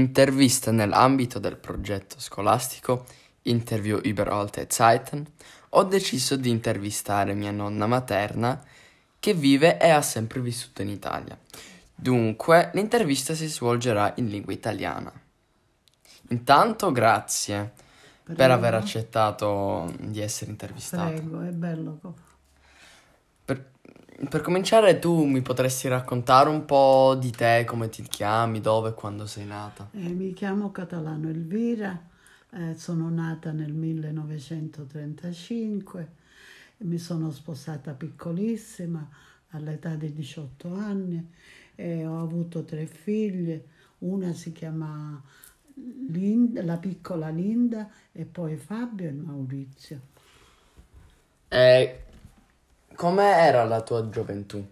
intervista nell'ambito del progetto scolastico Interview über alte Zeiten, ho deciso di intervistare mia nonna materna che vive e ha sempre vissuto in Italia. Dunque, l'intervista si svolgerà in lingua italiana. Intanto, grazie Prego. per aver accettato di essere intervistato. Prego, è bello. Per, cominciare, tu mi potresti raccontare un po' di te, come ti chiami, dove e quando sei nata? Eh, mi chiamo Catalano Elvira, eh, sono nata nel 1935, mi sono sposata piccolissima all'età di 18 anni e ho avuto tre figlie, una si chiama Linda, la piccola Linda e poi Fabio e Maurizio. E com'era la tua gioventù?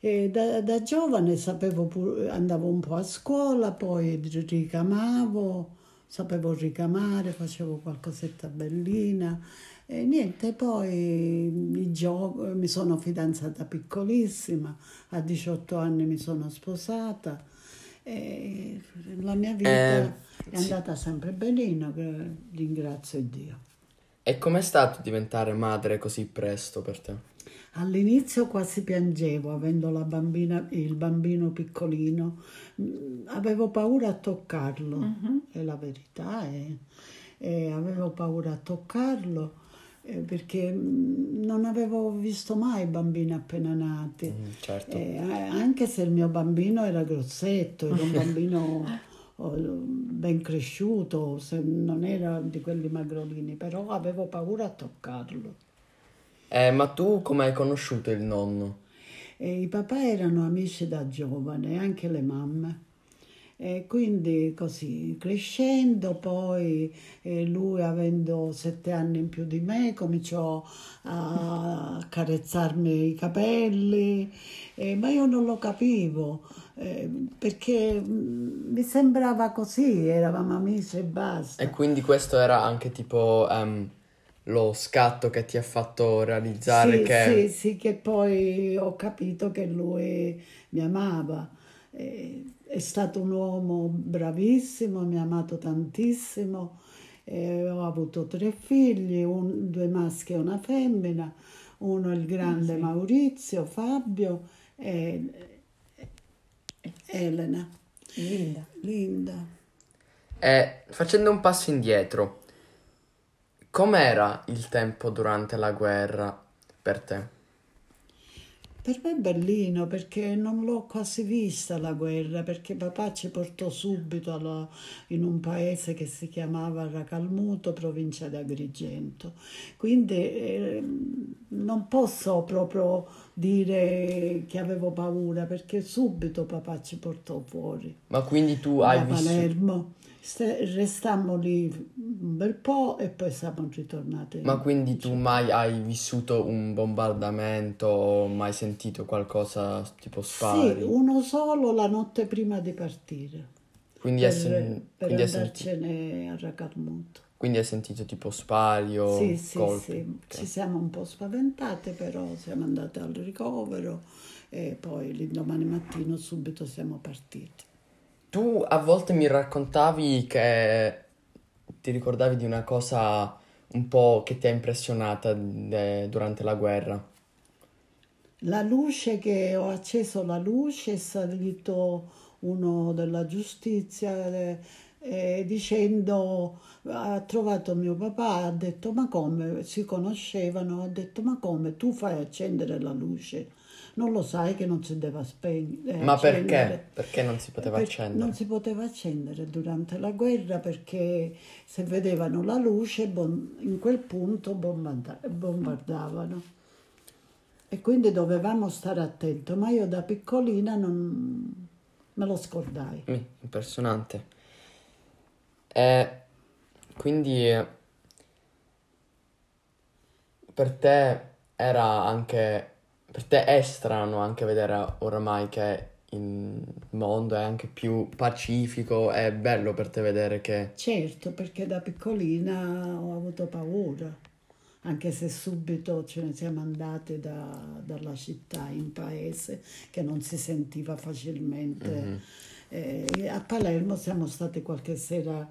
E da, da giovane sapevo pur- andavo un po' a scuola, poi ricamavo, sapevo ricamare, facevo qualcosetta bellina e niente, poi i gio- mi sono fidanzata piccolissima, a 18 anni mi sono sposata e la mia vita Eh, è sì. andata sempre benino, ringrazio Dio. E com'è stato diventare madre così presto per te? All'inizio quasi piangevo avendo la bambina, il bambino piccolino, Mm, avevo paura a toccarlo, è la verità, e, e avevo paura a toccarlo eh, perché mm, non avevo visto mai bambini appena nati. Mm, certo. Eh, anche se il mio bambino era grossetto, era un bambino ben cresciuto, se non era di quelli magrolini, però avevo paura a toccarlo. Eh, ma tu come hai conosciuto il nonno? E I papà erano amici da giovane, anche le mamme. E quindi così, crescendo, poi eh, lui avendo sette anni in più di me, cominciò a accarezzarmi i capelli, eh, ma io non lo capivo, eh, perché mm, mi sembrava così, eravamo amici e basta. E quindi questo era anche tipo ehm, lo scatto che ti ha fatto realizzare Sì, che... sì, sì, che poi ho capito che lui mi amava. È stato un uomo bravissimo, mi ha amato tantissimo. Eh, ho avuto tre figli, un- due maschi e una femmina, uno il grande Maurizio, Fabio e Elena, Linda. Linda. E facendo un passo indietro, com'era il tempo durante la guerra per te? Per me è bellino perché non l'ho quasi vista la guerra, perché papà ci portò subito alla- in un paese che si chiamava Racalmuto, provincia di Agrigento. Quindi eh, non posso proprio dire che avevo paura perché subito papà ci portò fuori Ma quindi tu hai vissuto... Palermo. Restammo lì un bel po' e poi siamo ritornati. Ma quindi tu mai hai vissuto un bombardamento o mai sentito qualcosa tipo spari? Sì, uno solo la notte prima di partire. Quindi per, sen- per quindi hai senti- andarcene a Racalmuto. quindi hai sentito tipo spari o Sì, sì, colpi? sì. Ok. Ci siamo un po' spaventate, però siamo andate al ricovero e poi l'indomani mattino subito siamo partiti. Tu a volte mi raccontavi che ti ricordavi di una cosa un po' che ti ha impressionata de- durante la guerra. La luce che ho acceso la luce è salito uno della giustizia eh, eh, dicendo ha trovato mio papà ha detto ma come? Si conoscevano? Ha detto ma come? Tu fai accendere la luce non lo sai che non si deve spegnere Ma perché? Perché non si poteva Perché accendere? Non si poteva accendere durante la guerra perché se vedevano la luce bom- in quel punto bombarda- bombardavano. E quindi dovevamo stare attenti, ma io da piccolina non me lo scordai. Mm, impressionante. E quindi eh, per te era anche, per te è strano anche vedere oramai che il mondo è anche più pacifico, è bello per te vedere che... Certo, perché da piccolina ho avuto paura, anche se subito ce ne siamo andate da- dalla città in paese che non si sentiva facilmente. Mhm. E a Palermo siamo stati qualche sera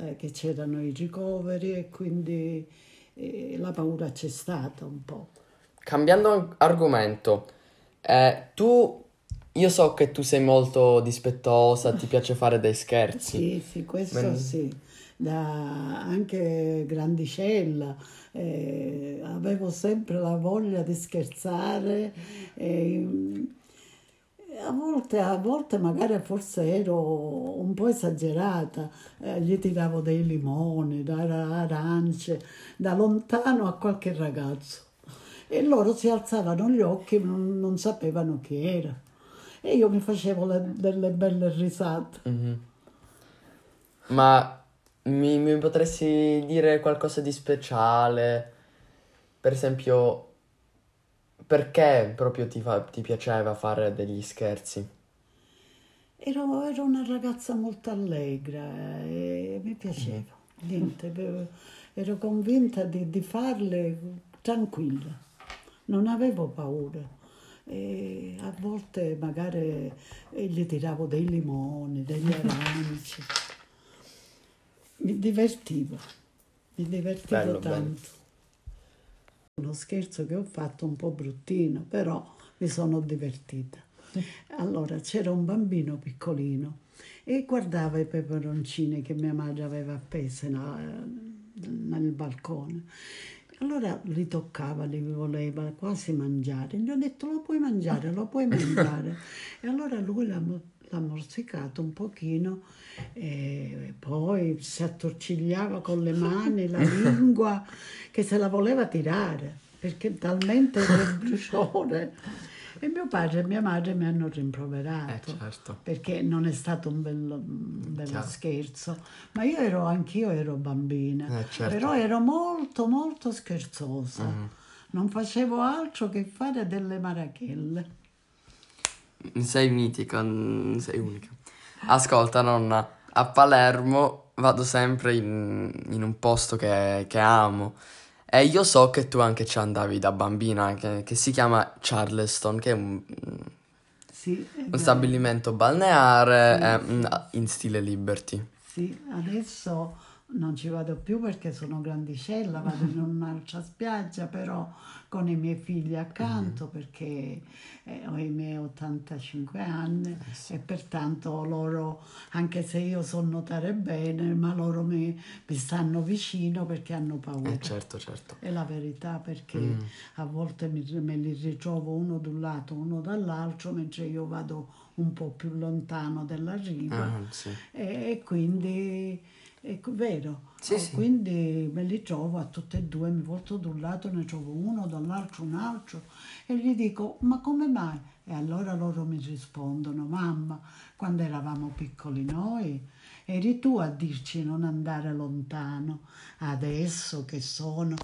eh, che c'erano i ricoveri e quindi eh, la paura c'è stata un po'. Cambiando argomento, eh, tu, io so che tu sei molto dispettosa, ti piace fare dei scherzi. Sì, sì, questo Men- sì, da anche grandicella eh, avevo sempre la voglia di scherzare. e, a volte, a volte magari forse ero un po' esagerata, eh, gli tiravo dei limoni, da arance, da lontano a qualche ragazzo e loro si alzavano gli occhi e non, non sapevano chi era. E io mi facevo le- delle belle risate. Mhm. Ma mi, mi potresti dire qualcosa di speciale? Per esempio, perché proprio ti, fa- ti piaceva fare degli scherzi? Ero, ero una ragazza molto allegra e mi piaceva, niente, beh, ero convinta di, di farle tranquilla, non avevo paura. E a volte magari eh, gli tiravo dei limoni, degli arance. Mi divertivo, mi divertivo Bello, bello. tanto. Uno scherzo che ho fatto un po' bruttino, però mi sono divertita. Allora c'era un bambino piccolino e guardava i peperoncini che mia madre aveva appesi na- nel balcone. Allora li toccava, li voleva quasi mangiare. Gli ho detto lo puoi mangiare, lo puoi mangiare. E allora lui l'ha, l'ha morsicato un pochino e poi si attorcigliava con le mani, la lingua, che se la voleva tirare, perché talmente era il bruciore. E mio padre e mia madre mi hanno rimproverato Eh, certo. perché non è stato un bello, bello scherzo, ma io ero, anch'io ero bambina, Eh, certo. però ero molto molto scherzosa, Mm. non facevo altro che fare delle marachelle. Sei mitica, sei unica. Ascolta, nonna, a Palermo vado sempre in, in un posto che, che amo. E io so che tu anche ci andavi da bambina, che, che si chiama Charleston, che è un, Sì, è un stabilimento balneare Sì, eh, mm, in stile Liberty. Sì, adesso non ci vado più perché sono grandicella, vado in un'altra spiaggia, però con i miei figli accanto perché eh, ho i miei 85 anni e pertanto loro, anche se io so nuotare bene, ma loro mi, mi stanno vicino perché hanno paura. Eh, certo, certo. È la verità perché Mm. a volte mi- me li ritrovo uno da un lato, uno dall'altro, mentre io vado un po' più lontano dalla riva Ah, sì. e, e quindi è vero. Sì, Oh, sì. Quindi me li trovo a tutte e due, mi volto da un lato, ne trovo uno, dall'altro un altro e gli dico ma come mai? E allora loro mi rispondono mamma, quando eravamo piccoli noi eri tu a dirci non andare lontano, adesso che sono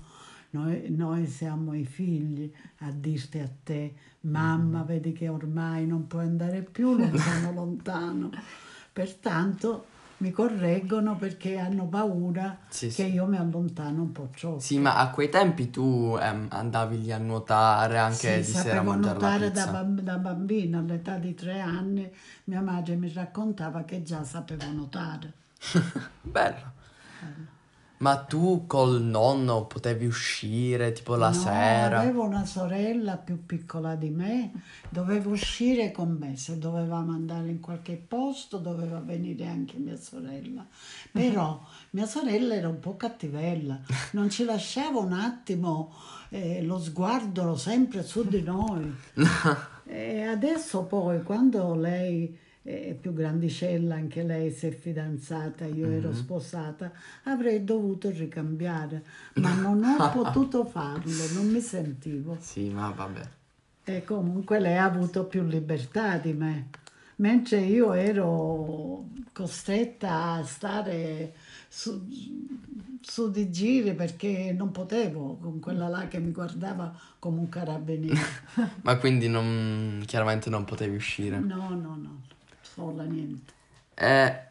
noi, noi siamo i figli a dirti a te, mamma, vedi che ormai non puoi andare più lontano, lontano. Pertanto mi correggono perché hanno paura Sì, che sì. io mi allontano un po' troppo. Sì, ma a quei tempi tu ehm, andavi lì a nuotare anche Sì, di sera a mangiare la nuotare da, da bambina, all'età di tre anni mia madre mi raccontava che già sapevo nuotare. Bello. Ma tu col nonno potevi uscire tipo la No, sera? avevo una sorella più piccola di me, dovevo uscire con me, se dovevamo andare in qualche posto doveva venire anche mia sorella. Però mia sorella era un po' cattivella, non ci lasciava un attimo eh, lo sguardo sempre su di noi. E adesso poi, quando lei è più grandicella, anche lei si è fidanzata, io ero sposata, avrei dovuto ricambiare, ma non ho potuto farlo, non mi sentivo. Sì, ma vabbè. E comunque lei ha avuto più libertà di me, mentre io ero costretta a stare su, su di giri perché non potevo con quella là che mi guardava come un carabiniere. Ma quindi non, chiaramente non potevi uscire. No, no, no, sola niente. E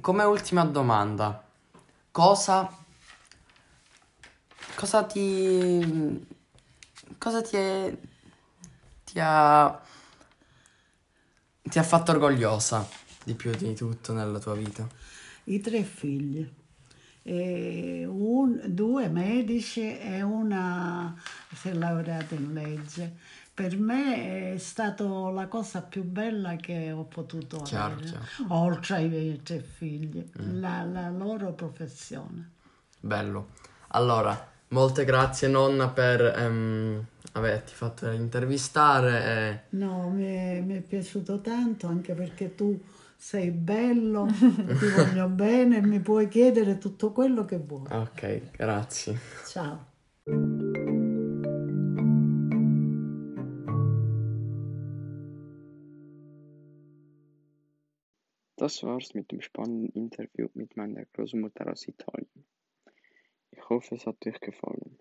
come ultima domanda, cosa, cosa ti, cosa ti, è- ti ha, ti ha fatto orgogliosa di più di tutto nella tua vita? I tre figli, e un- due medici e una si è laureata in legge. Per me è stata la cosa più bella che ho potuto Chiaro, avere, chiaro. oltre ai miei tre figli, la, la loro professione. Bello. Allora, molte grazie nonna per ehm, averti fatto intervistare. No, mi è, mi è piaciuto tanto anche perché tu sei bello, ti voglio bene e mi puoi chiedere tutto quello che vuoi. e- Ok, grazie. Ciao. Das war's mit dem spannenden Interview mit meiner Großmutter aus Italien. Ich hoffe, es hat euch gefallen.